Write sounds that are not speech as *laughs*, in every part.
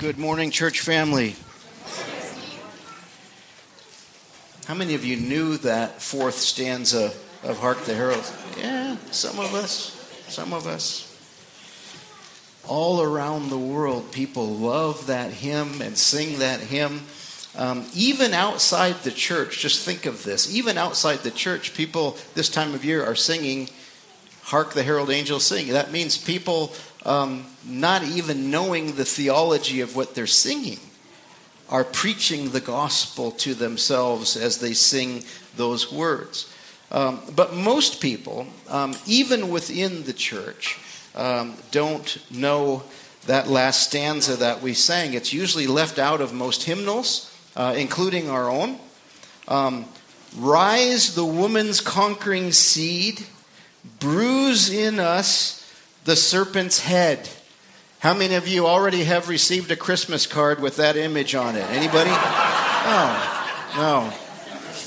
Good morning, church family. How many of you knew that fourth stanza of Hark the Herald? Yeah, some of us. Some of us. All around the world, people love that hymn and sing that hymn. Um, even outside the church, just think of this. Even outside the church, people this time of year are singing Hark the Herald Angels Sing. That means people um, not even knowing the theology of what they're singing, are preaching the gospel to themselves as they sing those words. Um, but most people, um, even within the church, um, don't know that last stanza that we sang. It's usually left out of most hymnals, uh, including our own. Um, Rise, the woman's conquering seed, bruise in us the serpent's head. How many of you already have received a Christmas card with that image on it? Anybody? No, no.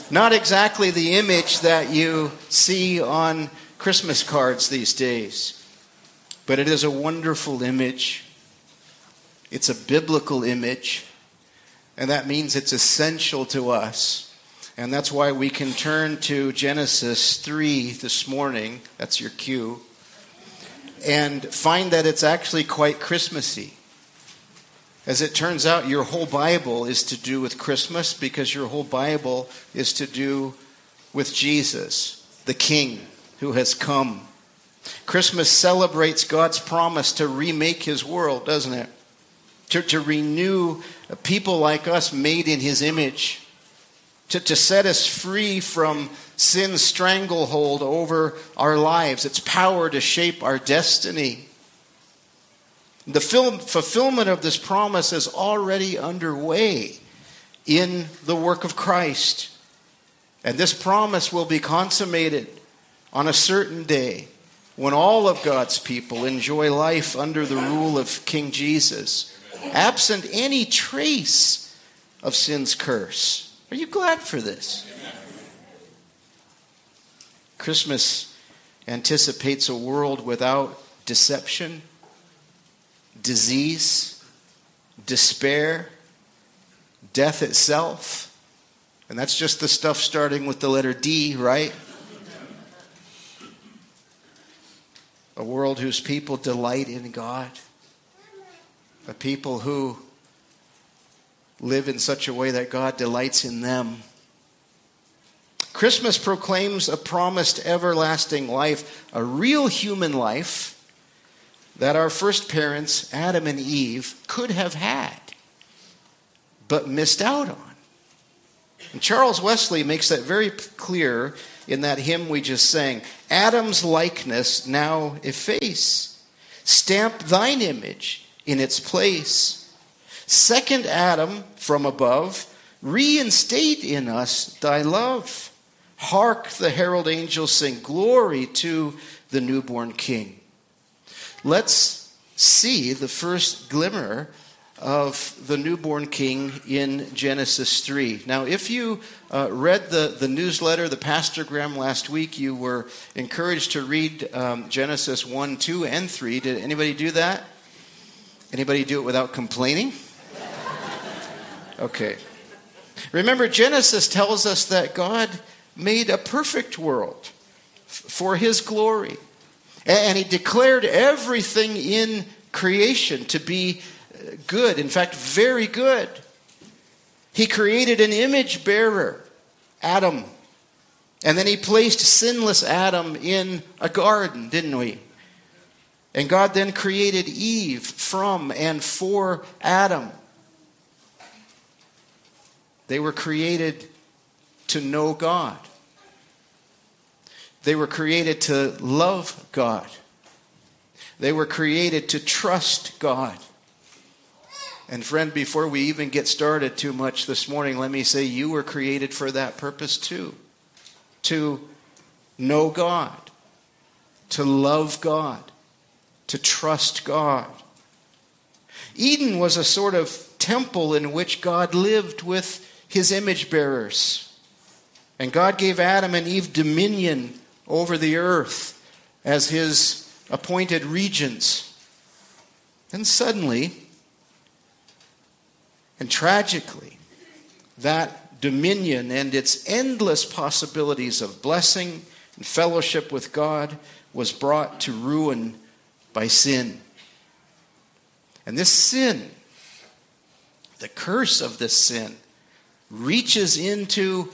Not exactly the image that you see on Christmas cards these days, but it is a wonderful image. It's a biblical image, and that means it's essential to us. And that's why we can turn to Genesis 3 this morning. That's your cue and find that it's actually quite Christmassy. As it turns out, your whole Bible is to do with Christmas because your whole Bible is to do with Jesus, the King who has come. Christmas celebrates God's promise to remake his world, doesn't it? To, to renew people like us made in his image to, to set us free from sin's stranglehold over our lives, its power to shape our destiny. The fulfillment of this promise is already underway in the work of Christ. And this promise will be consummated on a certain day when all of God's people enjoy life under the rule of King Jesus, absent any trace of sin's curse. Are you glad for this? Christmas anticipates a world without deception, disease, despair, death itself. And that's just the stuff starting with the letter D, right? A world whose people delight in God. A people who live in such a way that God delights in them. Christmas proclaims a promised everlasting life, a real human life that our first parents, Adam and Eve, could have had, but missed out on. And Charles Wesley makes that very clear in that hymn we just sang Adam's likeness now efface, stamp thine image in its place. Second Adam from above, reinstate in us thy love. Hark the herald angels sing glory to the newborn king. Let's see the first glimmer of the newborn king in Genesis 3. Now, if you uh, read the, the newsletter, the pastorgram last week, you were encouraged to read um, Genesis 1, 2, and 3. Did anybody do that? Anybody do it without complaining? Okay. Remember, Genesis tells us that God made a perfect world for his glory. And he declared everything in creation to be uh, good, in fact, very good. He created an image bearer, Adam. And then he placed sinless Adam in a garden, didn't we? And God then created Eve from and for Adam. They were created to know God. They were created to love God. They were created to trust God. And, friend, before we even get started too much this morning, let me say you were created for that purpose too to know God, to love God, to trust God. Eden was a sort of temple in which God lived with his image bearers. And God gave Adam and Eve dominion over the earth as his appointed regents. Then suddenly, And tragically, that dominion and its endless possibilities of blessing and fellowship with God was brought to ruin by sin. And this sin, the curse of this sin, reaches into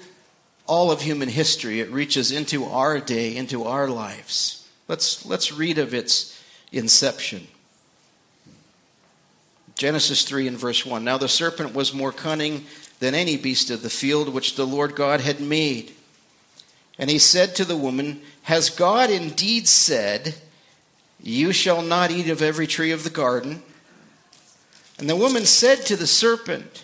all of human history. It reaches into our day, into our lives. Let's, let's read of its inception. Genesis 3 and verse 1. Now the serpent was more cunning than any beast of the field which the Lord God had made. And he said to the woman, Has God indeed said, You shall not eat of every tree of the garden? And the woman said to the serpent,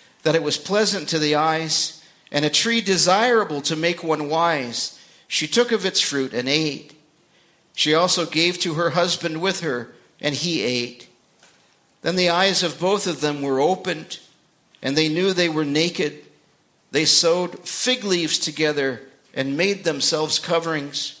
that it was pleasant to the eyes, and a tree desirable to make one wise, she took of its fruit and ate. She also gave to her husband with her, and he ate. Then the eyes of both of them were opened, and they knew they were naked. They sewed fig leaves together and made themselves coverings.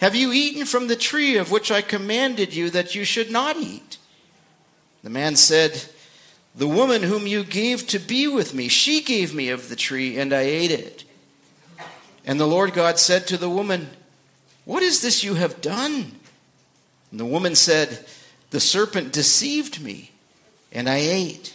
Have you eaten from the tree of which I commanded you that you should not eat? The man said, The woman whom you gave to be with me, she gave me of the tree, and I ate it. And the Lord God said to the woman, What is this you have done? And the woman said, The serpent deceived me, and I ate.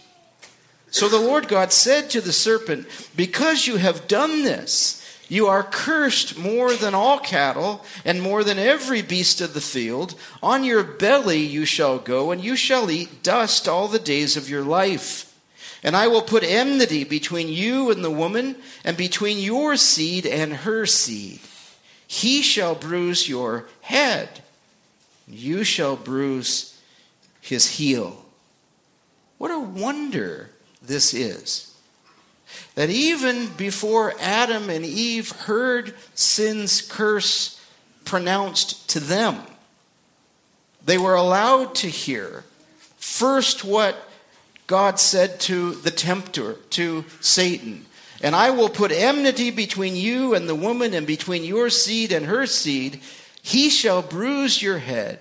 So the Lord God said to the serpent, Because you have done this, you are cursed more than all cattle, and more than every beast of the field. On your belly you shall go, and you shall eat dust all the days of your life. And I will put enmity between you and the woman, and between your seed and her seed. He shall bruise your head you shall bruise his heel. What a wonder this is. That even before Adam and Eve heard sin's curse pronounced to them, they were allowed to hear first what God said to the tempter, to Satan. And I will put enmity between you and the woman, and between your seed and her seed. He shall bruise your head,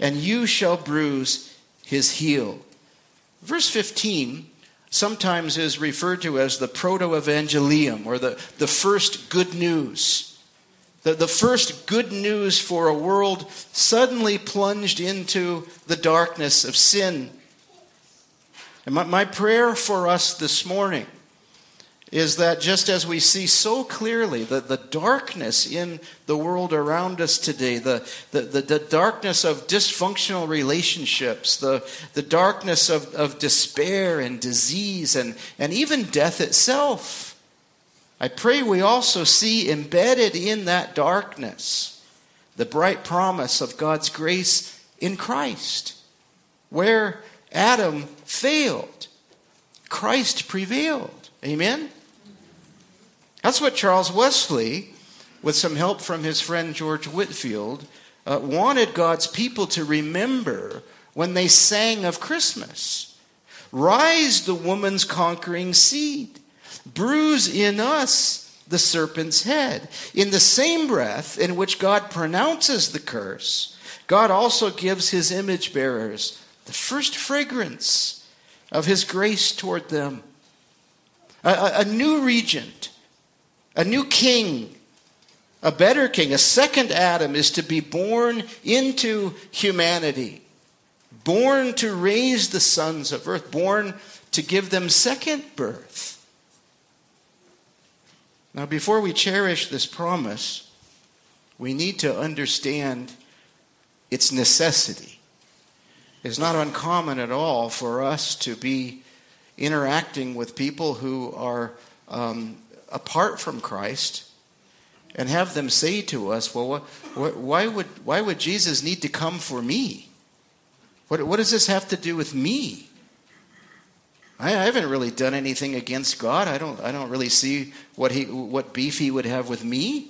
and you shall bruise his heel. Verse 15 sometimes is referred to as the proto evangelium, or the, the first good news. The, the first good news for a world suddenly plunged into the darkness of sin. And my, my prayer for us this morning is that just as we see so clearly the, the darkness in the world around us today, the, the, the, the darkness of dysfunctional relationships, the, the darkness of, of despair and disease, and, and even death itself, I pray we also see embedded in that darkness the bright promise of God's grace in Christ. Where Adam failed, Christ prevailed. Amen? That's what Charles Wesley, with some help from his friend George Whitefield, uh, wanted God's people to remember when they sang of Christmas. Rise, the woman's conquering seed. Bruise in us the serpent's head. In the same breath in which God pronounces the curse, God also gives his image bearers the first fragrance of his grace toward them. A, a, a new regent a new king, a better king, a second Adam is to be born into humanity, born to raise the sons of earth, born to give them second birth. Now, before we cherish this promise, we need to understand its necessity. It's not uncommon at all for us to be interacting with people who are um, apart from Christ and have them say to us, Well, why, would, why would Jesus need to come for me? What, what does this have to do with me? I, I haven't really done anything against God. I don't, I don't really see what, he, what beef he would have with me.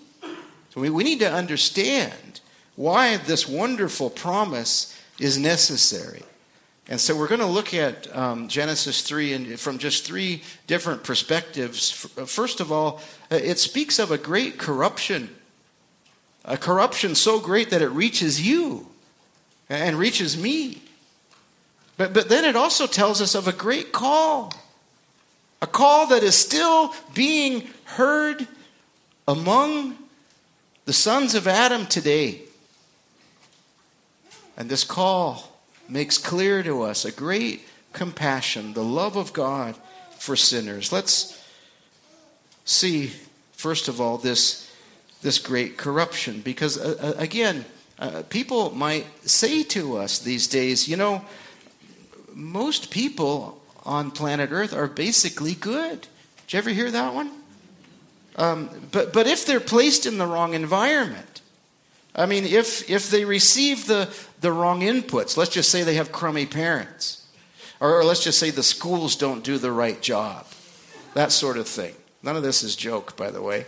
So we, we need to understand why this wonderful promise is necessary. And so we're going to look at um, Genesis 3 and from just three different perspectives. First of all, uh, it speaks of a great corruption, a corruption so great that it reaches you and reaches me. But, but then it also tells us of a great call, a call that is still being heard among the sons of Adam today. And this call makes clear to us a great compassion, the love of God for sinners. Let's see, first of all, this, this great corruption. Because, uh, uh, again, uh, people might say to us these days, you know, most people on planet Earth are basically good. Did you ever hear that one? Um, but, but if they're placed in the wrong environment, I mean, if, if they receive the, the wrong inputs, let's just say they have crummy parents, or, or let's just say the schools don't do the right job, that sort of thing. None of this is joke, by the way.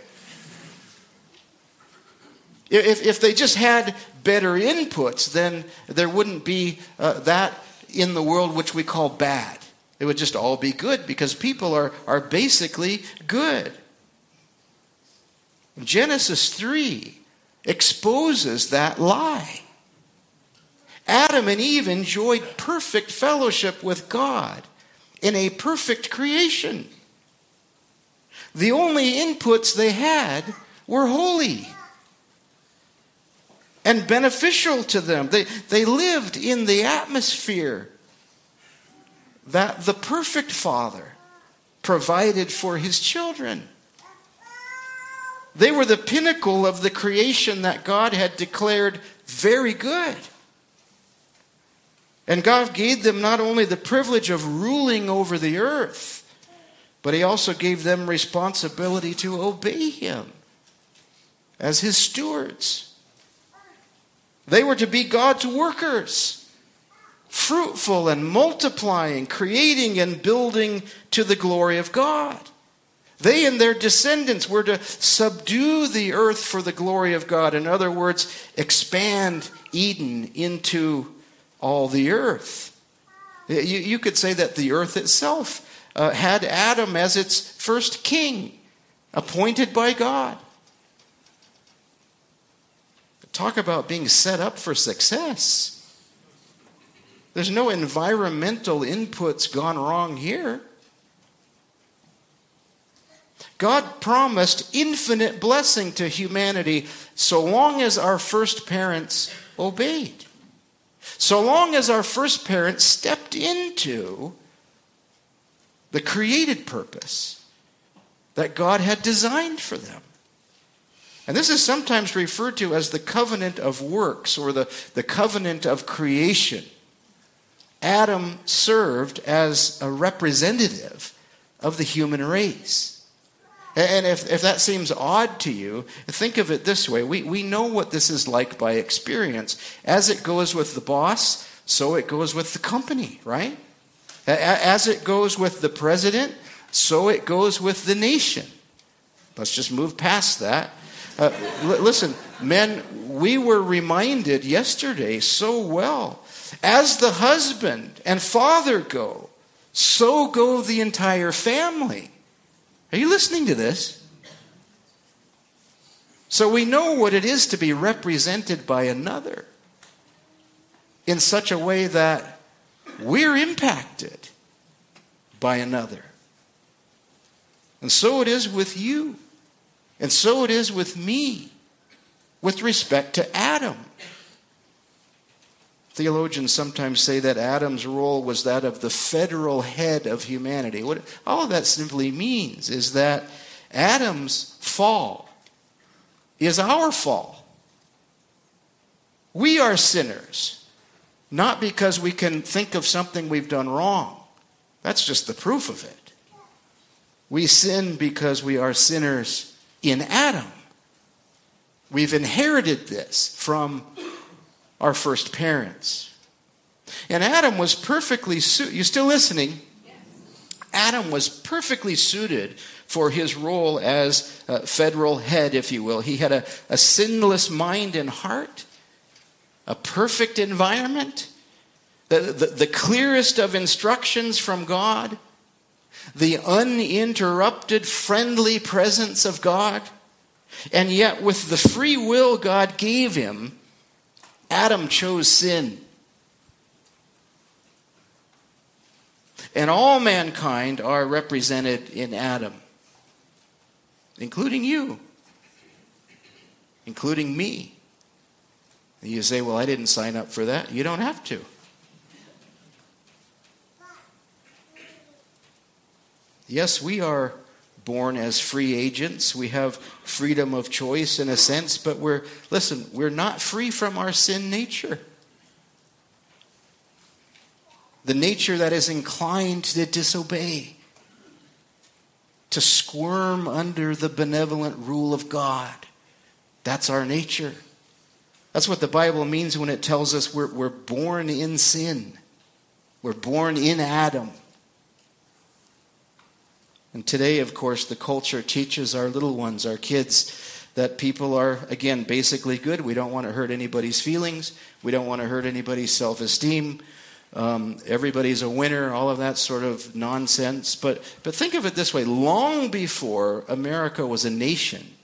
If, if they just had better inputs, then there wouldn't be uh, that in the world which we call bad. It would just all be good because people are, are basically good. Genesis 3 exposes that lie. Adam and Eve enjoyed perfect fellowship with God in a perfect creation. The only inputs they had were holy and beneficial to them. They, they lived in the atmosphere that the perfect Father provided for his children. They were the pinnacle of the creation that God had declared very good. And God gave them not only the privilege of ruling over the earth, but He also gave them responsibility to obey Him as His stewards. They were to be God's workers, fruitful and multiplying, creating and building to the glory of God. They and their descendants were to subdue the earth for the glory of God. In other words, expand Eden into all the earth. You, you could say that the earth itself uh, had Adam as its first king, appointed by God. Talk about being set up for success. There's no environmental inputs gone wrong here. God promised infinite blessing to humanity so long as our first parents obeyed. So long as our first parents stepped into the created purpose that God had designed for them. And this is sometimes referred to as the covenant of works or the, the covenant of creation. Adam served as a representative of the human race. And if, if that seems odd to you, think of it this way. We, we know what this is like by experience. As it goes with the boss, so it goes with the company, right? As it goes with the president, so it goes with the nation. Let's just move past that. Uh, l- listen, men, we were reminded yesterday so well. As the husband and father go, so go the entire family. Are you listening to this? So we know what it is to be represented by another in such a way that we're impacted by another. And so it is with you. And so it is with me with respect to Adam. Theologians sometimes say that Adam's role was that of the federal head of humanity. What all of that simply means is that Adam's fall is our fall. We are sinners, not because we can think of something we've done wrong. That's just the proof of it. We sin because we are sinners in Adam. We've inherited this from our first parents. And Adam was perfectly suited. You still listening? Adam was perfectly suited for his role as federal head, if you will. He had a, a sinless mind and heart, a perfect environment, the, the, the clearest of instructions from God, the uninterrupted, friendly presence of God. And yet, with the free will God gave him, Adam chose sin. And all mankind are represented in Adam, including you, including me. And you say, Well, I didn't sign up for that. You don't have to. Yes, we are born as free agents. We have freedom of choice in a sense, but we're, listen, we're not free from our sin nature. The nature that is inclined to disobey, to squirm under the benevolent rule of God. That's our nature. That's what the Bible means when it tells us we're, we're born in sin. We're born in Adam. And today, of course, the culture teaches our little ones, our kids, that people are, again, basically good. We don't want to hurt anybody's feelings. We don't want to hurt anybody's self esteem. Um, everybody's a winner, all of that sort of nonsense. But, but think of it this way long before America was a nation,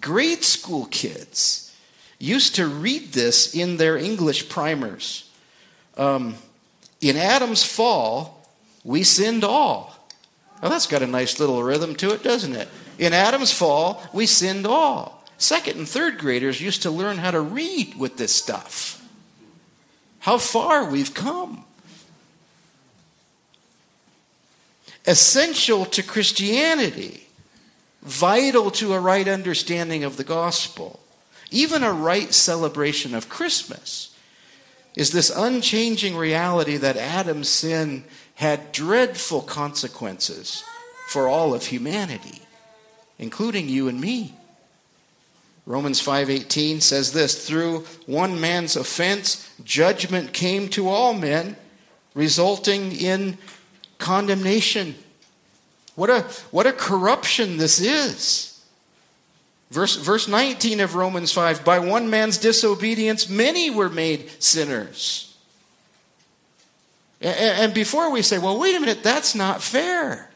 grade school kids used to read this in their English primers. Um, in Adam's fall, we sinned all. Well, that's got a nice little rhythm to it, doesn't it? In Adam's fall, we sinned all. Second and third graders used to learn how to read with this stuff. How far we've come. Essential to Christianity, vital to a right understanding of the gospel, even a right celebration of Christmas, is this unchanging reality that Adam's sin had dreadful consequences for all of humanity, including you and me. Romans 5:18 says this, through one man's offense judgment came to all men, resulting in condemnation. What a what a corruption this is. Verse, verse 19 of Romans 5 By one man's disobedience, many were made sinners. And before we say, well, wait a minute, that's not fair.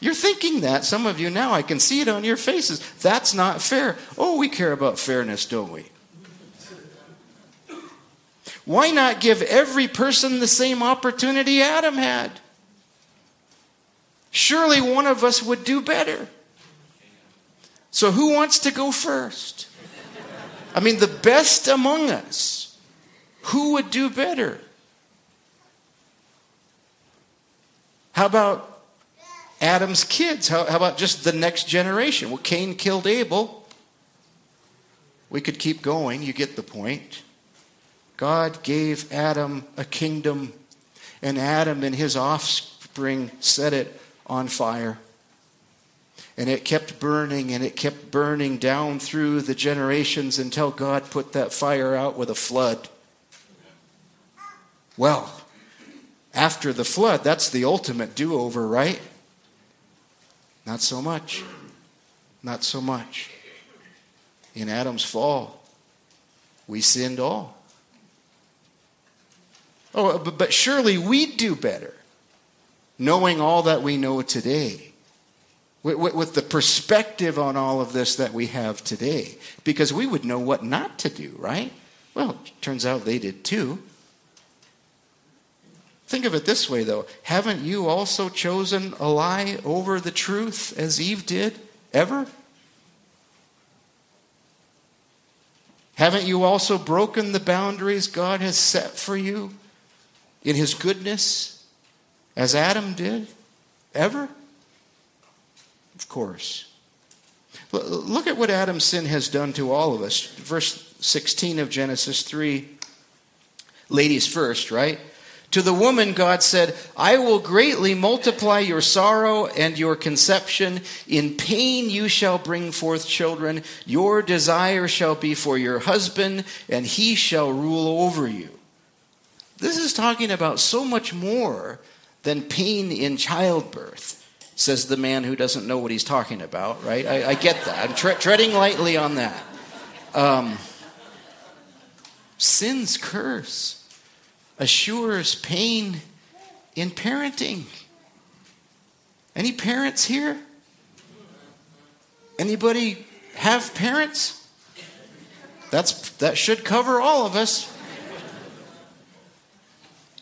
You're thinking that, some of you now, I can see it on your faces. That's not fair. Oh, we care about fairness, don't we? Why not give every person the same opportunity Adam had? Surely one of us would do better. So, who wants to go first? I mean, the best among us. Who would do better? How about Adam's kids? How, how, about just the next generation? Well, Cain killed Abel. We could keep going. You get the point. God gave Adam a kingdom, and Adam and his offspring set it on fire. And it kept burning and it kept burning down through the generations until God put that fire out with a flood. Well, after the flood, that's the ultimate do over, right? Not so much. Not so much. In Adam's fall, we sinned all. Oh, but surely we'd do better knowing all that we know today. With the perspective on all of this that we have today, because we would know what not to do, right? Well, turns out they did too. Think of it this way, though. Haven't you also chosen a lie over the truth as Eve did? Ever? Haven't you also broken the boundaries God has set for you in His goodness, as Adam did? Ever? Of course. Look at what Adam's sin has done to all of us. Verse 16 of Genesis 3. Ladies first, right? To the woman, God said, I will greatly multiply your sorrow and your conception. In pain you shall bring forth children. Your desire shall be for your husband, and he shall rule over you. This is talking about so much more than pain in childbirth, says the man who doesn't know what he's talking about, right? I, I get that. I'm tre- treading lightly on that. Um, sin's curse assures pain in parenting. Any parents here? Anybody have parents? That's, that should cover all of us.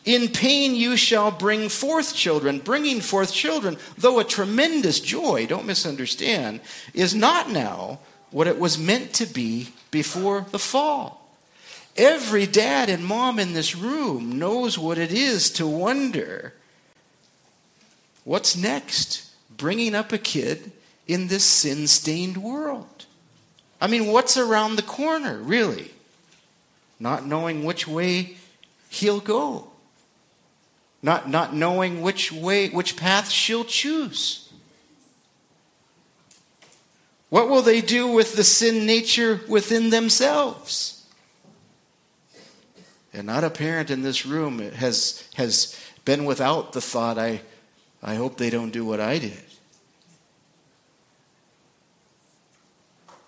In pain you shall bring forth children. Bringing forth children, though a tremendous joy, don't misunderstand, is not now what it was meant to be before the fall. Every dad and mom in this room knows what it is to wonder what's next? Bringing up a kid in this sin stained world. I mean, what's around the corner, really? Not knowing which way he'll go. Not, not knowing which way, which path she'll choose. What will they do with the sin nature within themselves? And not a parent in this room has, has been without the thought, I, I hope they don't do what I did.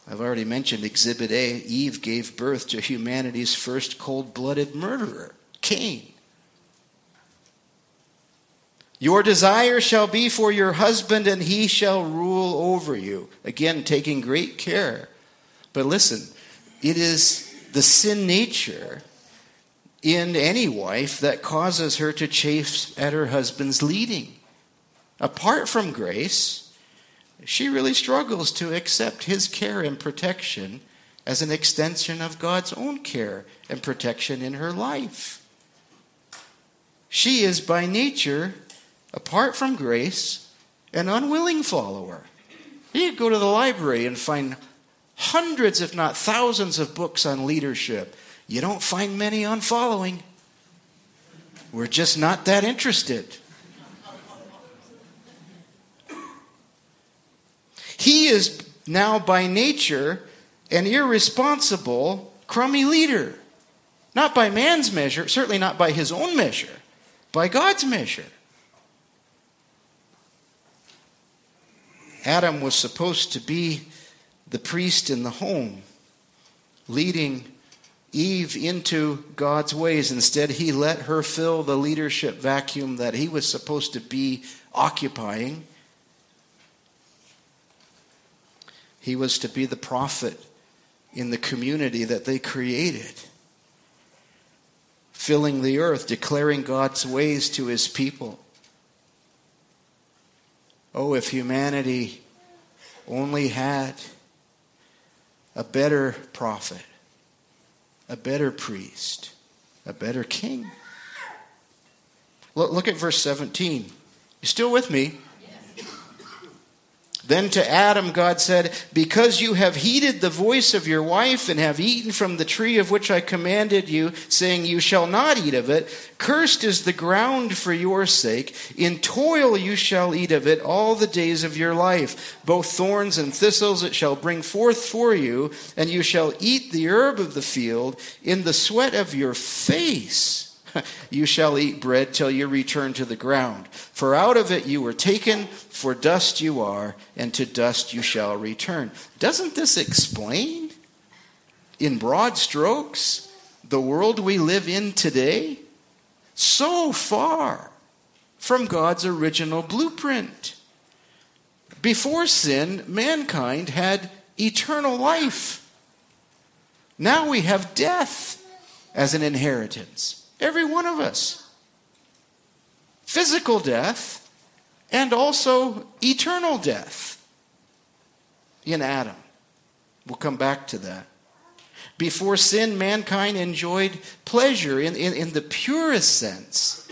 I've already mentioned Exhibit A. Eve gave birth to humanity's first cold blooded murderer, Cain. Your desire shall be for your husband, and he shall rule over you. Again, taking great care. But listen, it is the sin nature in any wife that causes her to chafe at her husband's leading. Apart from grace, she really struggles to accept his care and protection as an extension of God's own care and protection in her life. She is by nature, apart from grace, an unwilling follower. You could go to the library and find hundreds, if not thousands, of books on leadership you don't find many on following. We're just not that interested. He is now by nature an irresponsible, crummy leader. Not by man's measure, certainly not by his own measure, by God's measure. Adam was supposed to be the priest in the home, leading Eve into God's ways. Instead, he let her fill the leadership vacuum that he was supposed to be occupying. He was to be the prophet in the community that they created, filling the earth, declaring God's ways to his people. Oh, if humanity only had a better prophet a better priest, a better king. Look, at verse 17. You still with me? Then to Adam, God said, Because you have heeded the voice of your wife and have eaten from the tree of which I commanded you, saying, You shall not eat of it, cursed is the ground for your sake. In toil you shall eat of it all the days of your life. Both thorns and thistles it shall bring forth for you, and you shall eat the herb of the field. In the sweat of your face *laughs* you shall eat bread till you return to the ground. For out of it you were taken, for dust you are, and to dust you shall return. Doesn't this explain, in broad strokes, the world we live in today? So far from God's original blueprint. Before sin, mankind had eternal life. Now we have death as an inheritance. Every one of us. Physical death and also eternal death in Adam. We'll come back to that. Before sin, mankind enjoyed pleasure in, in, in the purest sense.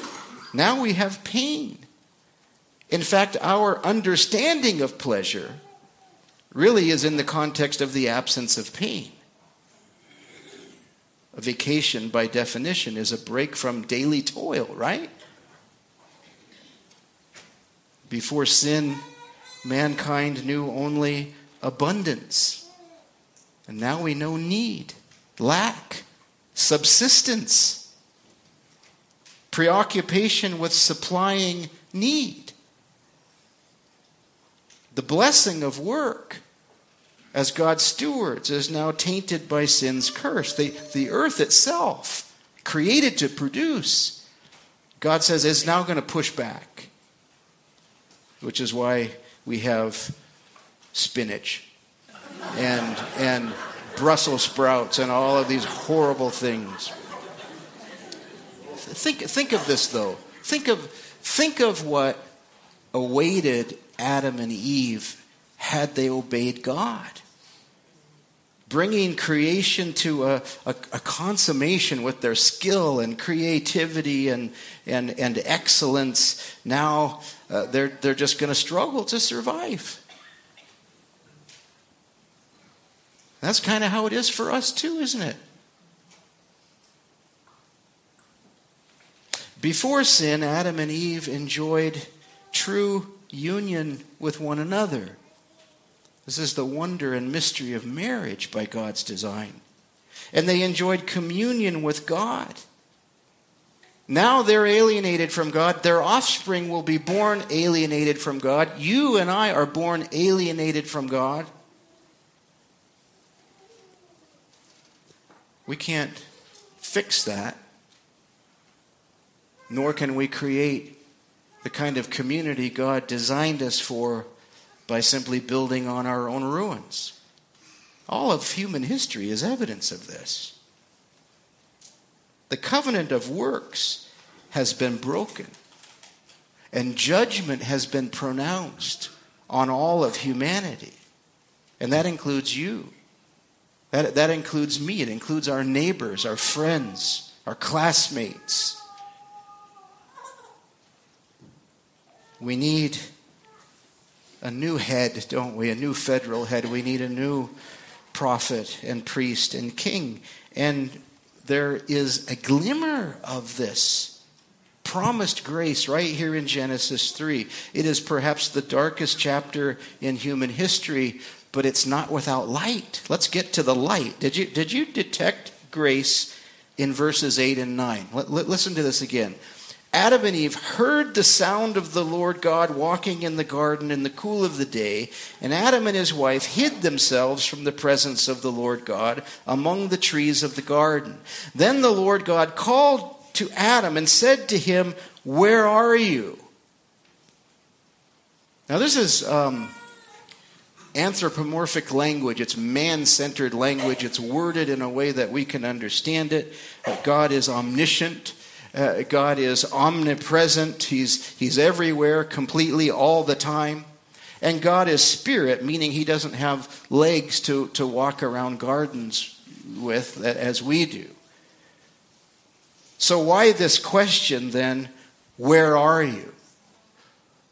Now we have pain. In fact, our understanding of pleasure really is in the context of the absence of pain. A vacation, by definition, is a break from daily toil, right? Before sin, mankind knew only abundance. And now we know need, lack, subsistence, preoccupation with supplying need. The blessing of work as God's stewards is now tainted by sin's curse. The, the earth itself, created to produce, God says is now going to push back, which is why we have spinach and, and Brussels sprouts and all of these horrible things. Think, think of this, though. Think of, think of what awaited Adam and Eve had they obeyed God. Bringing creation to a, a, a, consummation with their skill and creativity and, and, and excellence, now uh, they're, they're just going to struggle to survive. That's kind of how it is for us, too, isn't it? Before sin, Adam and Eve enjoyed true union with one another. This is the wonder and mystery of marriage by God's design. And they enjoyed communion with God. Now they're alienated from God. Their offspring will be born alienated from God. You and I are born alienated from God. We can't fix that, nor can we create the kind of community God designed us for by simply building on our own ruins. All of human history is evidence of this. The covenant of works has been broken, and judgment has been pronounced on all of humanity. And that includes you. That, that includes me. It includes our neighbors, our friends, our classmates. We need a new head, don't we? A new federal head. We need a new prophet and priest and king. And there is a glimmer of this promised grace right here in Genesis 3. It is perhaps the darkest chapter in human history, but it's not without light. Let's get to the light. Did you, did you detect grace in verses 8 and 9? listen to this again. Adam and Eve heard the sound of the Lord God walking in the garden in the cool of the day, and Adam and his wife hid themselves from the presence of the Lord God among the trees of the garden. Then the Lord God called to Adam and said to him, Where are you? Now, this is um, anthropomorphic language. It's man centered language. It's worded in a way that we can understand it. God is omniscient. Uh, God is omnipresent, he's, he's everywhere, completely, all the time. And God is spirit, meaning He doesn't have legs to, to walk around gardens with as we do. So, why this question then, where are you?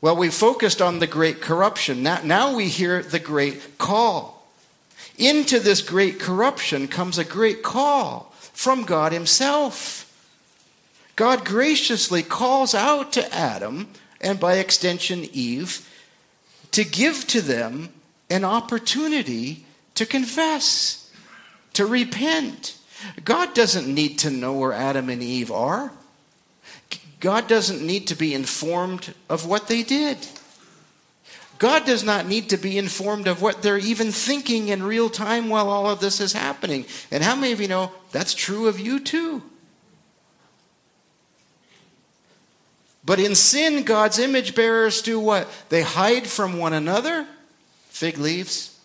Well, we focused on the great corruption. Now, now we hear the great call. Into this great corruption comes a great call from God Himself. God graciously calls out to Adam and by extension Eve to give to them an opportunity to confess, to repent. God doesn't need to know where Adam and Eve are. God doesn't need to be informed of what they did. God does not need to be informed of what they're even thinking in real time while all of this is happening. And how many of you know that's true of you too? But in sin, God's image bearers do what? They hide from one another, fig leaves.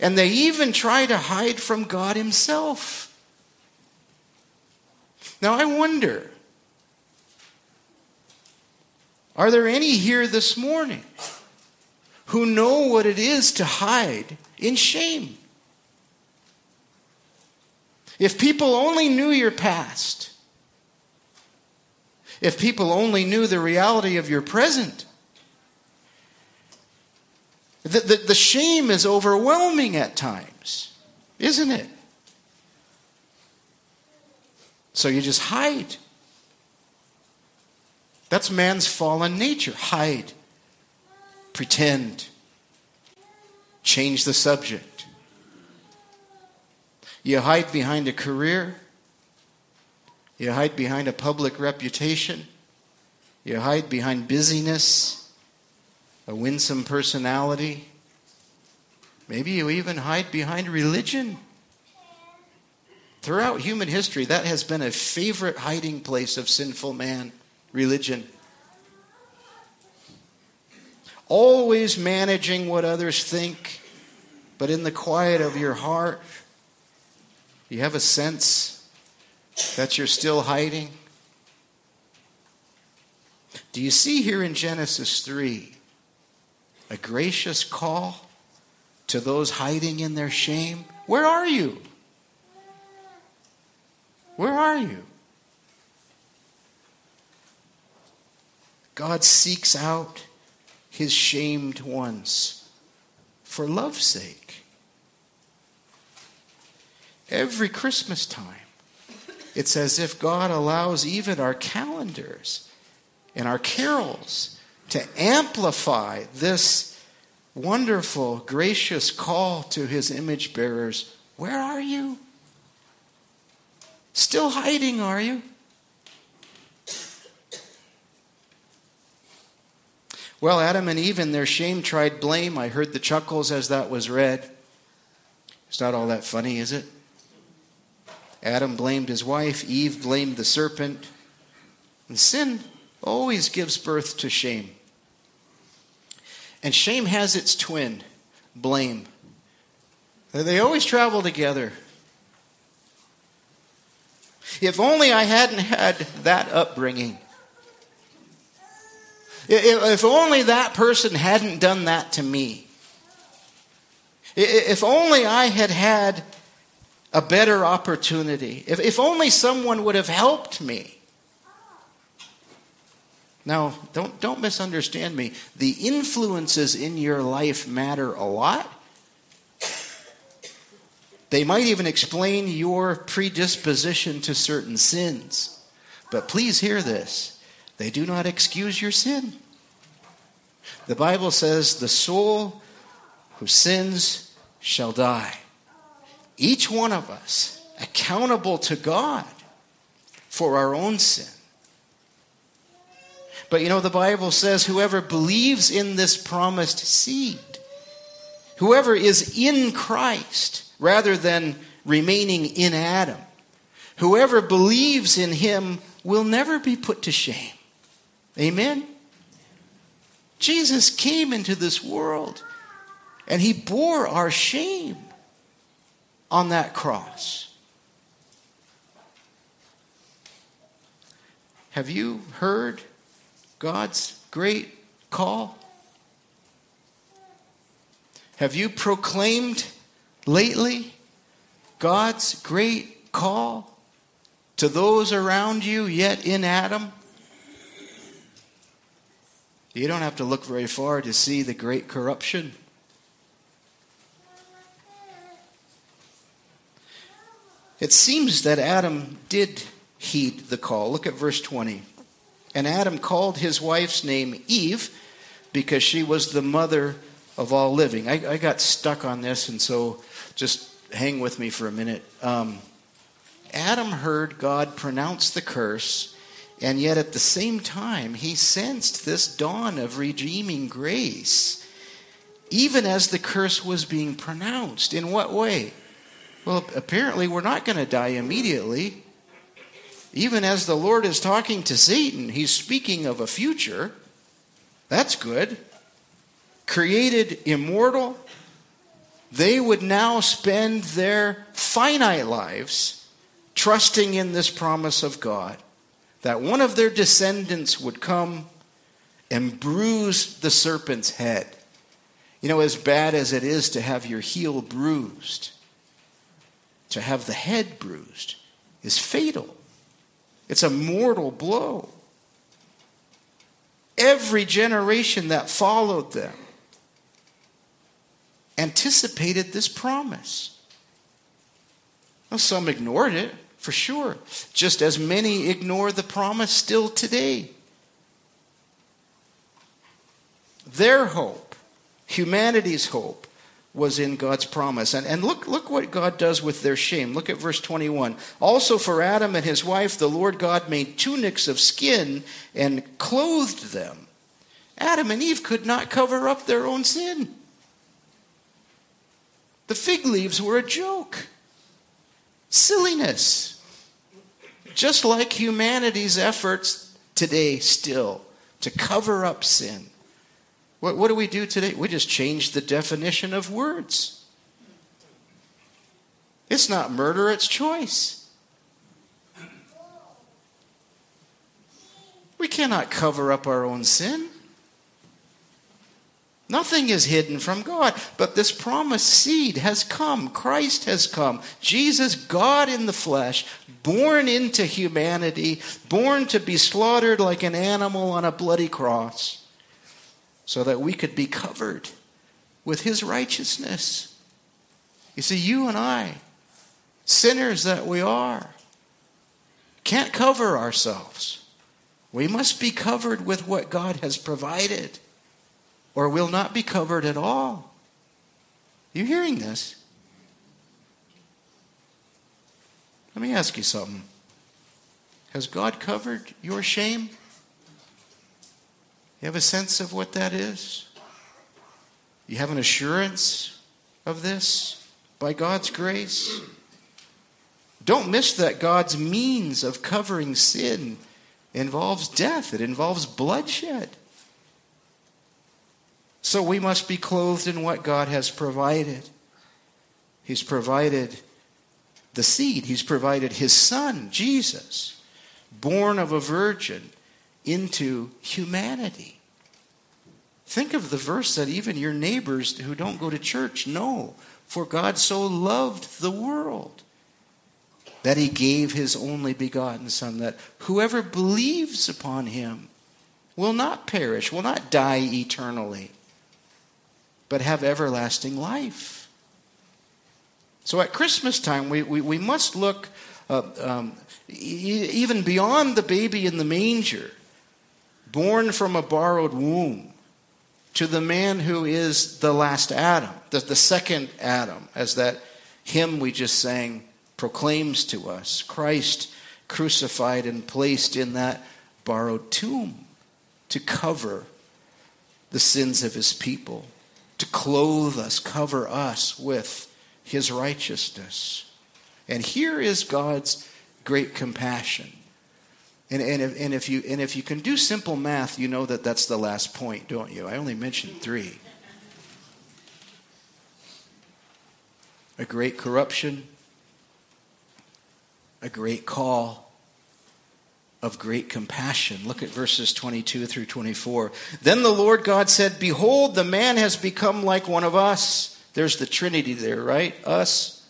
And they even try to hide from God Himself. Now, I wonder are there any here this morning who know what it is to hide in shame? If people only knew your past, if people only knew the reality of your present, the, the, the shame is overwhelming at times, isn't it? So you just hide. That's man's fallen nature. Hide, pretend, change the subject. You hide behind a career, you hide behind a public reputation, you hide behind busyness, a winsome personality. Maybe you even hide behind religion. Throughout human history, that has been a favorite hiding place of sinful man religion. Always managing what others think, but in the quiet of your heart, you have a sense that you're still hiding. Do you see here in Genesis 3 a gracious call to those hiding in their shame? Where are you? Where are you? God seeks out his shamed ones for love's sake. Every Christmas time, it's as if God allows even our calendars and our carols to amplify this wonderful, gracious call to his image bearers. Where are you? Still hiding, are you? Well, Adam and Eve, in their shame, tried blame. I heard the chuckles as that was read. It's not all that funny, is it? Adam blamed his wife, Eve blamed the serpent. And sin always gives birth to shame. And shame has its twin, blame. They always travel together. If only I hadn't had that upbringing. If only that person hadn't done that to me. If only I had had a better opportunity. If, if only someone would have helped me. Now, don't, don't misunderstand me. The influences in your life matter a lot. They might even explain your predisposition to certain sins. But please hear this they do not excuse your sin. The Bible says, The soul who sins shall die. Each one of us accountable to God for our own sin. But you know, the Bible says, Whoever believes in this promised seed, whoever is in Christ rather than remaining in Adam, whoever believes in him will never be put to shame. Amen? Jesus came into this world and he bore our shame on that cross. Have you heard God's great call? Have you proclaimed lately God's great call to those around you yet in Adam? You don't have to look very far to see the great corruption. It seems that Adam did heed the call. Look at verse 20. And Adam called his wife's name Eve because she was the mother of all living. I, I got stuck on this, and so just hang with me for a minute. Um, Adam heard God pronounce the curse and yet at the same time, he sensed this dawn of redeeming grace, even as the curse was being pronounced. In what way? Well, apparently, we're not going to die immediately. Even as the Lord is talking to Satan, he's speaking of a future. That's good. Created immortal, they would now spend their finite lives trusting in this promise of God that one of their descendants would come and bruise the serpent's head. You know, as bad as it is to have your heel bruised, to have the head bruised is fatal. It's a mortal blow. Every generation that followed them anticipated this promise. Well, some ignored it, for sure, just as many ignore the promise still today. Their hope, humanity's hope, was in God's promise. And, and look, look what God does with their shame. Look at verse 21. Also, for Adam and his wife, the Lord God made tunics of skin and clothed them. Adam and Eve could not cover up their own sin. The fig leaves were a joke, silliness. Just like humanity's efforts today, still, to cover up sin. What, what do we do today? We just change the definition of words. It's not murder, it's choice. We cannot cover up our own sin. Nothing is hidden from God. But this promised seed has come. Christ has come. Jesus, God in the flesh, born into humanity, born to be slaughtered like an animal on a bloody cross so that we could be covered with his righteousness. You see, you and I, sinners that we are, can't cover ourselves. We must be covered with what God has provided, or we'll not be covered at all. You hearing this? Let me ask you something. Has God covered your shame? You have a sense of what that is? You have an assurance of this by God's grace? Don't miss that God's means of covering sin involves death, it involves bloodshed. So we must be clothed in what God has provided. He's provided the seed, He's provided His Son, Jesus, born of a virgin into humanity. Think of the verse that even your neighbors who don't go to church know. For God so loved the world that he gave his only begotten Son, that whoever believes upon him will not perish, will not die eternally, but have everlasting life. So at Christmas time, we, we, we must look uh, um, e- even beyond the baby in the manger born from a borrowed womb, to the man who is the last Adam, the, the second Adam, as that hymn we just sang proclaims to us Christ crucified and placed in that borrowed tomb to cover the sins of his people, to clothe us, cover us with his righteousness. And here is God's great compassion. And, and, if, and, if you, and if you can do simple math, you know that that's the last point, don't you? I only mentioned three. A great corruption, a great call, of great compassion. Look at verses 22 through 24. Then the Lord God said, Behold, the man has become like one of us. There's the Trinity there, right? Us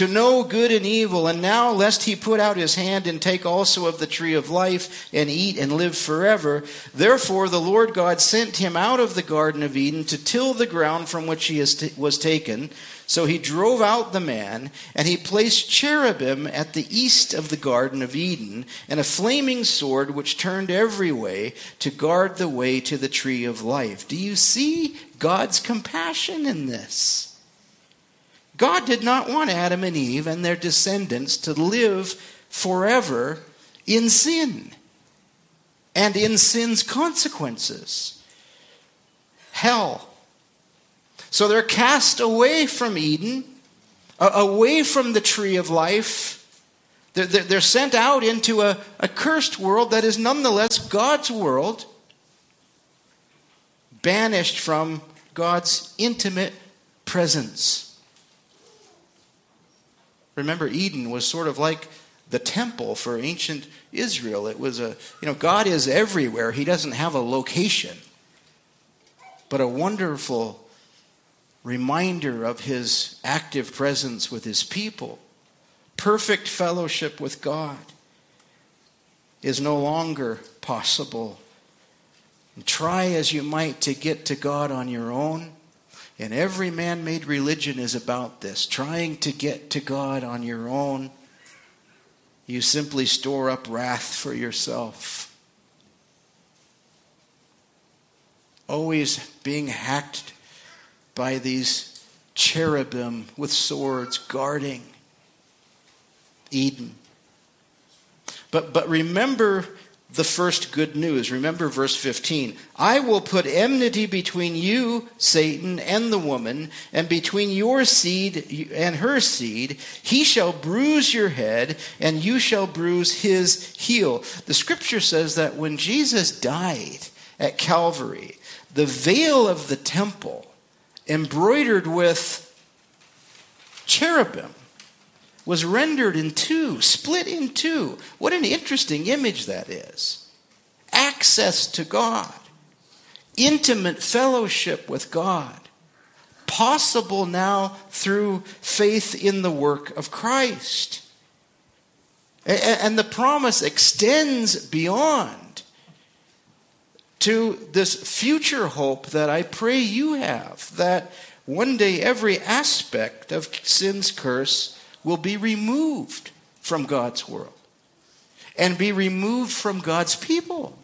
to know good and evil, and now lest he put out his hand and take also of the tree of life and eat and live forever. Therefore the Lord God sent him out of the Garden of Eden to till the ground from which he was taken. So he drove out the man, and he placed cherubim at the east of the Garden of Eden, and a flaming sword which turned every way to guard the way to the tree of life. Do you see God's compassion in this? God did not want Adam and Eve and their descendants to live forever in sin and in sin's consequences hell. So they're cast away from Eden, away from the tree of life. They're sent out into a, cursed world that is nonetheless God's world, banished from God's intimate presence. Remember, Eden was sort of like the temple for ancient Israel. It was a, you know, God is everywhere. He doesn't have a location, but a wonderful reminder of his active presence with his people, perfect fellowship with God, is no longer possible. And try as you might to get to God on your own. And every man made religion is about this trying to get to God on your own. You simply store up wrath for yourself. Always being hacked by these cherubim with swords guarding Eden. But, but remember the first good news. Remember verse 15. I will put enmity between you, Satan, and the woman, and between your seed and her seed. He shall bruise your head, and you shall bruise his heel. The scripture says that when Jesus died at Calvary, the veil of the temple, embroidered with cherubim, was rendered in two, split in two. What an interesting image that is. Access to God, intimate fellowship with God, possible now through faith in the work of Christ. And the promise extends beyond to this future hope that I pray you have that one day every aspect of sin's curse will be removed from God's world and be removed from God's people.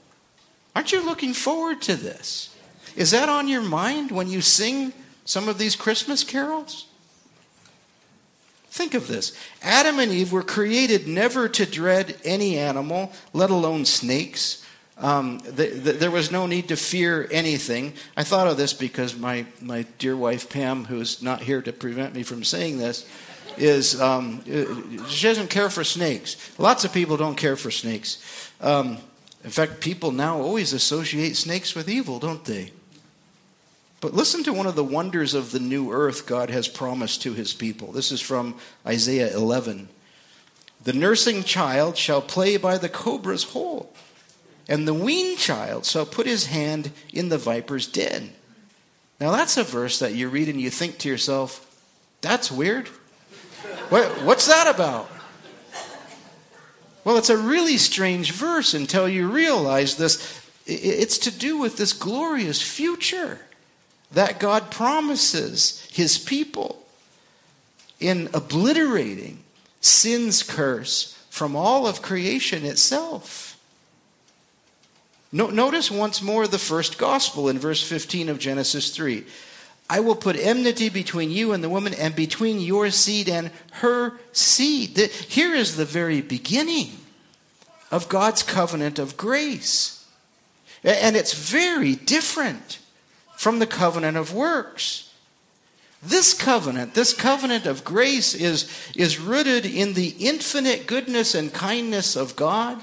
Aren't you looking forward to this? Is that on your mind when you sing some of these Christmas carols? Think of this Adam and Eve were created never to dread any animal, let alone snakes. Um, the, the, there was no need to fear anything. I thought of this because my, my dear wife Pam, who's not here to prevent me from saying this, is um, she doesn't care for snakes. Lots of people don't care for snakes. Um, in fact, people now always associate snakes with evil, don't they? But listen to one of the wonders of the new earth God has promised to his people. This is from Isaiah 11. The nursing child shall play by the cobra's hole, and the weaned child shall put his hand in the viper's den. Now, that's a verse that you read and you think to yourself, that's weird. What, what's that about? Well, it's a really strange verse until you realize this. It's to do with this glorious future that God promises his people in obliterating sin's curse from all of creation itself. notice once more the first gospel in verse 15 of Genesis 3. I will put enmity between you and the woman, and between your seed and her seed. Here is the very beginning of God's covenant of grace. And it's very different from the covenant of works. This covenant, this covenant of grace, is, is rooted in the infinite goodness and kindness of God.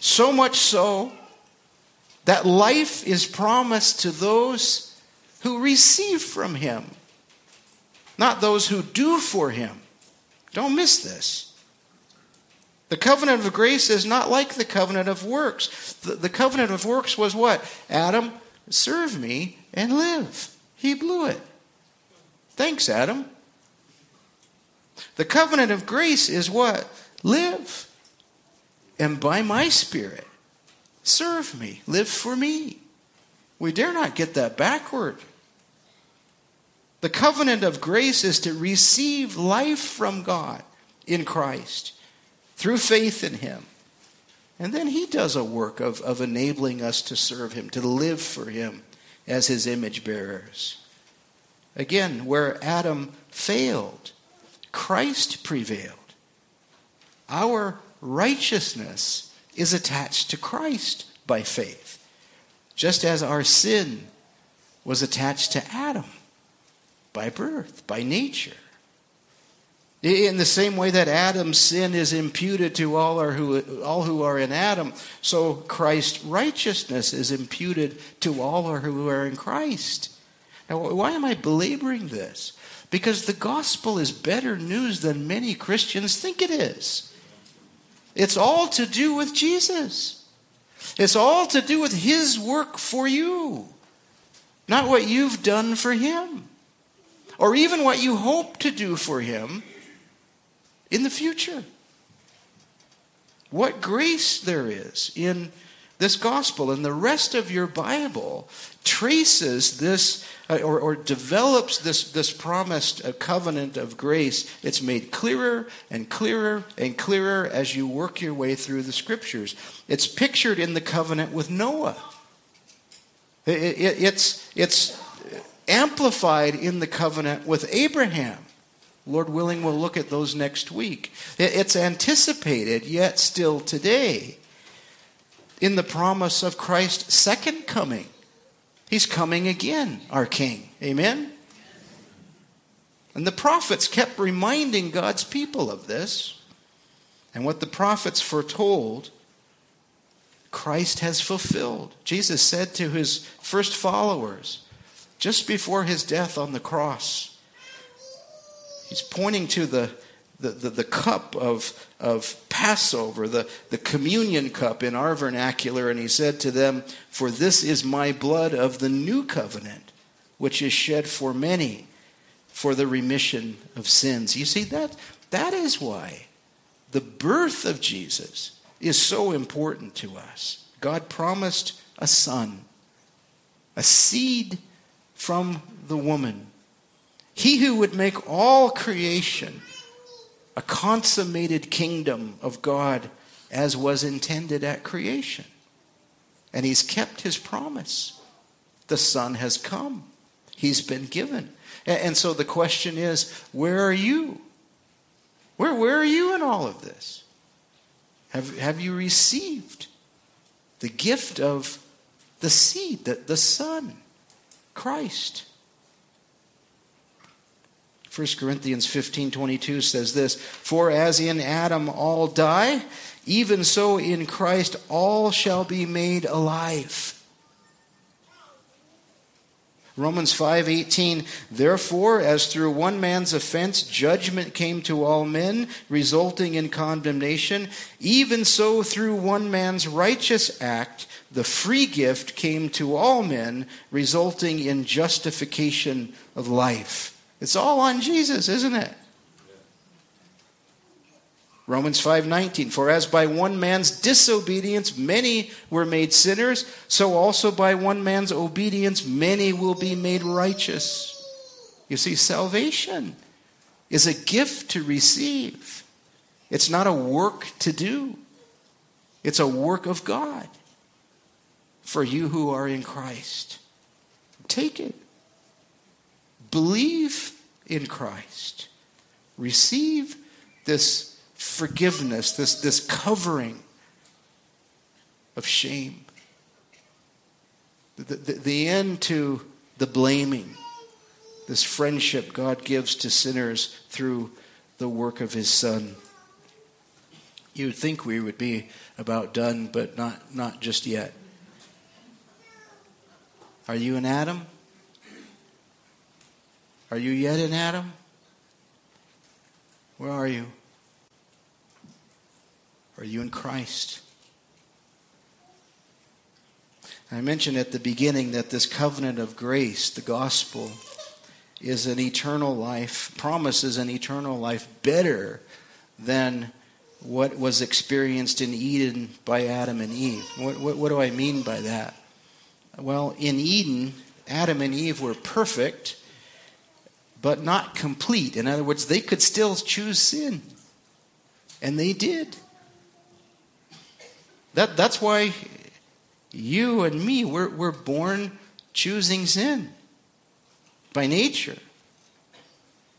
So much so that life is promised to those who receive from him, not those who do for him. Don't miss this. The covenant of grace is not like the covenant of works. The, the, covenant of works was what? Adam, serve me and live. He blew it. Thanks, Adam. The covenant of grace is what? Live. And by my Spirit, serve me, live for me. We dare not get that backward. The covenant of grace is to receive life from God in Christ through faith in Him. And then He does a work of, of enabling us to serve Him, to live for Him as His image bearers. Again, where Adam failed, Christ prevailed. Our righteousness is attached to Christ by faith, just as our sin was attached to Adam by birth, by nature. In the same way that Adam's sin is imputed to all, who, all who are in Adam, so Christ's righteousness is imputed to all who are in Christ. Now, why am I belaboring this? Because the gospel is better news than many Christians think it is. It's all to do with Jesus, it's all to do with his work for you, not what you've done for him. Or even what you hope to do for Him in the future. What grace there is in this gospel. And the rest of your Bible traces this uh, or, or, develops this, this promised uh, covenant of grace. It's made clearer and clearer and clearer as you work your way through the scriptures. It's pictured in the covenant with Noah. It, it, it's, it's amplified in the covenant with Abraham. Lord willing, we'll look at those next week. It's anticipated, yet still today, in the promise of Christ's second coming. He's coming again, our King. Amen? And the prophets kept reminding God's people of this. And what the prophets foretold, Christ has fulfilled. Jesus said to his first followers, just before his death on the cross, he's pointing to the the, the, the, cup of, of Passover, the, the communion cup in our vernacular, and he said to them, For this is my blood of the new covenant, which is shed for many for the remission of sins. You see, that, that is why the birth of Jesus is so important to us. God promised a son, a seed from the woman. He who would make all creation a consummated kingdom of God as was intended at creation. And he's kept his promise. The Son has come, he's been given. And so the question is where are you? Where, where are you in all of this? Have, have you received the gift of the seed, the, the Son, Christ? 1 Corinthians 15 22 says this For as in Adam all die, even so in Christ all shall be made alive. Romans 5:18 Therefore as through one man's offense judgment came to all men resulting in condemnation even so through one man's righteous act the free gift came to all men resulting in justification of life. It's all on Jesus, isn't it? Romans 5:19 For as by one man's disobedience many were made sinners so also by one man's obedience many will be made righteous. You see salvation is a gift to receive. It's not a work to do. It's a work of God for you who are in Christ. Take it. Believe in Christ. Receive this forgiveness, this, this covering of shame. The, the, the end to the blaming, this friendship God gives to sinners through the work of His Son. You would think we would be about done, but not, not just yet. Are you an Adam? Are you yet in Adam? Where are you? Are you in Christ? I mentioned at the beginning that this covenant of grace, the gospel, is an eternal life, promises an eternal life better than what was experienced in Eden by Adam and Eve. What, what, what do I mean by that? Well, in Eden, Adam and Eve were perfect but not complete. In other words, they could still choose sin. And they did. That, that's why you and me, we're, we're born choosing sin by nature.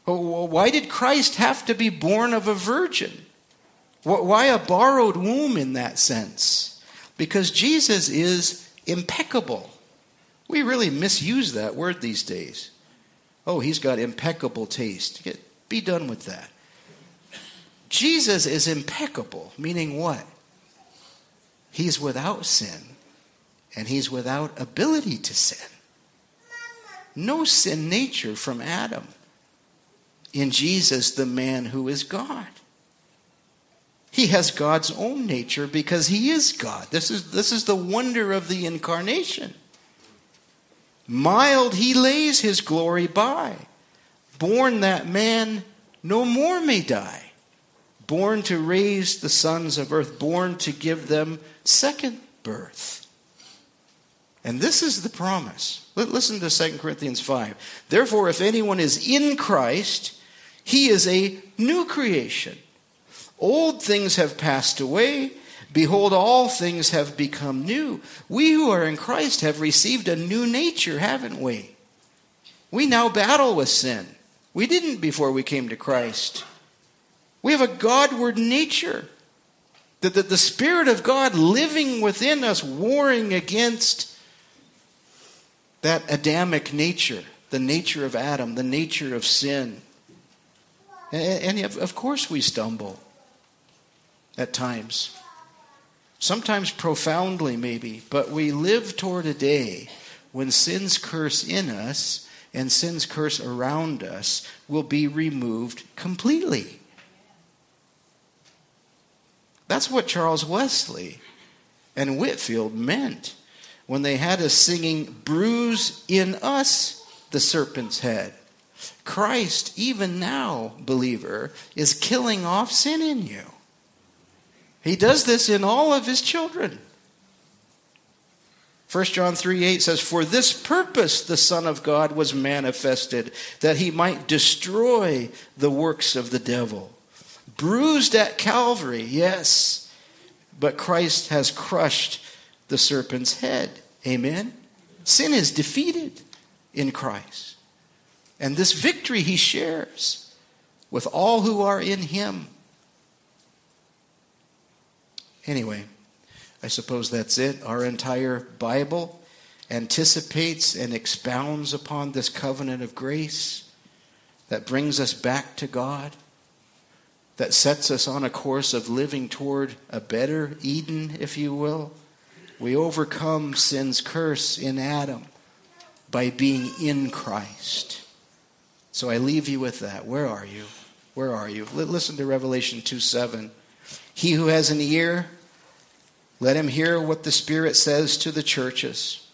Why did Christ have to be born of a virgin? Why a borrowed womb in that sense? Because Jesus is impeccable. We really misuse that word these days. Oh, he's got impeccable taste. Get, be done with that. Jesus is impeccable, meaning what? He's without sin, and he's without ability to sin. No sin nature from Adam. In Jesus, the man who is God. He has God's own nature because he is God. This is, this is the wonder of the incarnation. Mild he lays his glory by, born that man no more may die, born to raise the sons of earth, born to give them second birth. And this is the promise. Listen to 2 Corinthians 5. Therefore, if anyone is in Christ, he is a new creation. Old things have passed away. Behold, all things have become new. We who are in Christ have received a new nature, haven't we? We now battle with sin. We didn't before we came to Christ. We have a Godward nature. The, the, the Spirit of God living within us, warring against that Adamic nature, the nature of Adam, the nature of sin. And, and of course we stumble at times. Sometimes profoundly, maybe, but we live toward a day when sin's curse in us and sin's curse around us will be removed completely. That's what Charles Wesley and Whitefield meant when they had us singing, Bruise in us the serpent's head. Christ, even now, believer, is killing off sin in you. He does this in all of his children. 1 John 3 8 says, For this purpose the Son of God was manifested, that he might destroy the works of the devil. Bruised at Calvary, yes, but Christ has crushed the serpent's head. Amen? Sin is defeated in Christ. And this victory he shares with all who are in him. Anyway. I suppose that's it. Our entire Bible anticipates and expounds upon this covenant of grace that brings us back to God, that sets us on a course of living toward a better Eden, if you will. We overcome sin's curse in Adam by being in Christ. So I leave you with that. Where are you? Where are you? Listen to Revelation 2 7. He who has an ear, let him hear what the Spirit says to the churches.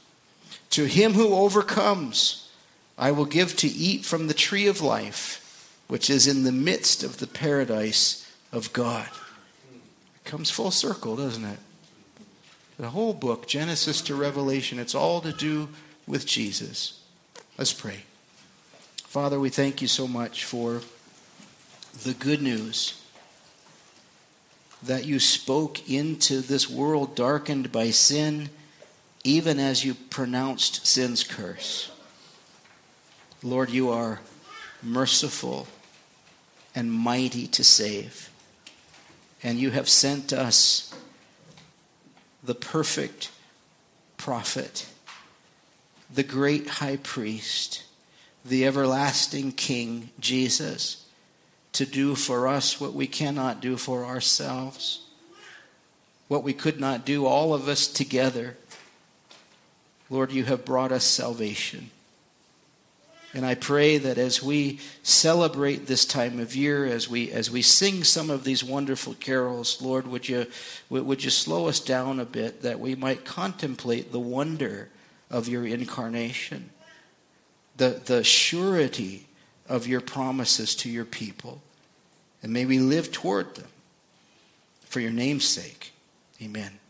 To him who overcomes, I will give to eat from the tree of life, which is in the midst of the paradise of God. It comes full circle, doesn't it? The whole book, Genesis to Revelation, it's all to do with Jesus. Let's pray. Father, we thank you so much for the good news that you spoke into this world darkened by sin, even as you pronounced sin's curse. Lord, you are merciful and mighty to save. And you have sent us the perfect prophet, the great high priest, the everlasting King, Jesus to do for us what we cannot do for ourselves, what we could not do, all of us together. Lord, you have brought us salvation. And I pray that as we celebrate this time of year, as we as we sing some of these wonderful carols, Lord, would you would you slow us down a bit that we might contemplate the wonder of your incarnation, the the surety of your promises to your people. And may we live toward them for your name's sake. Amen.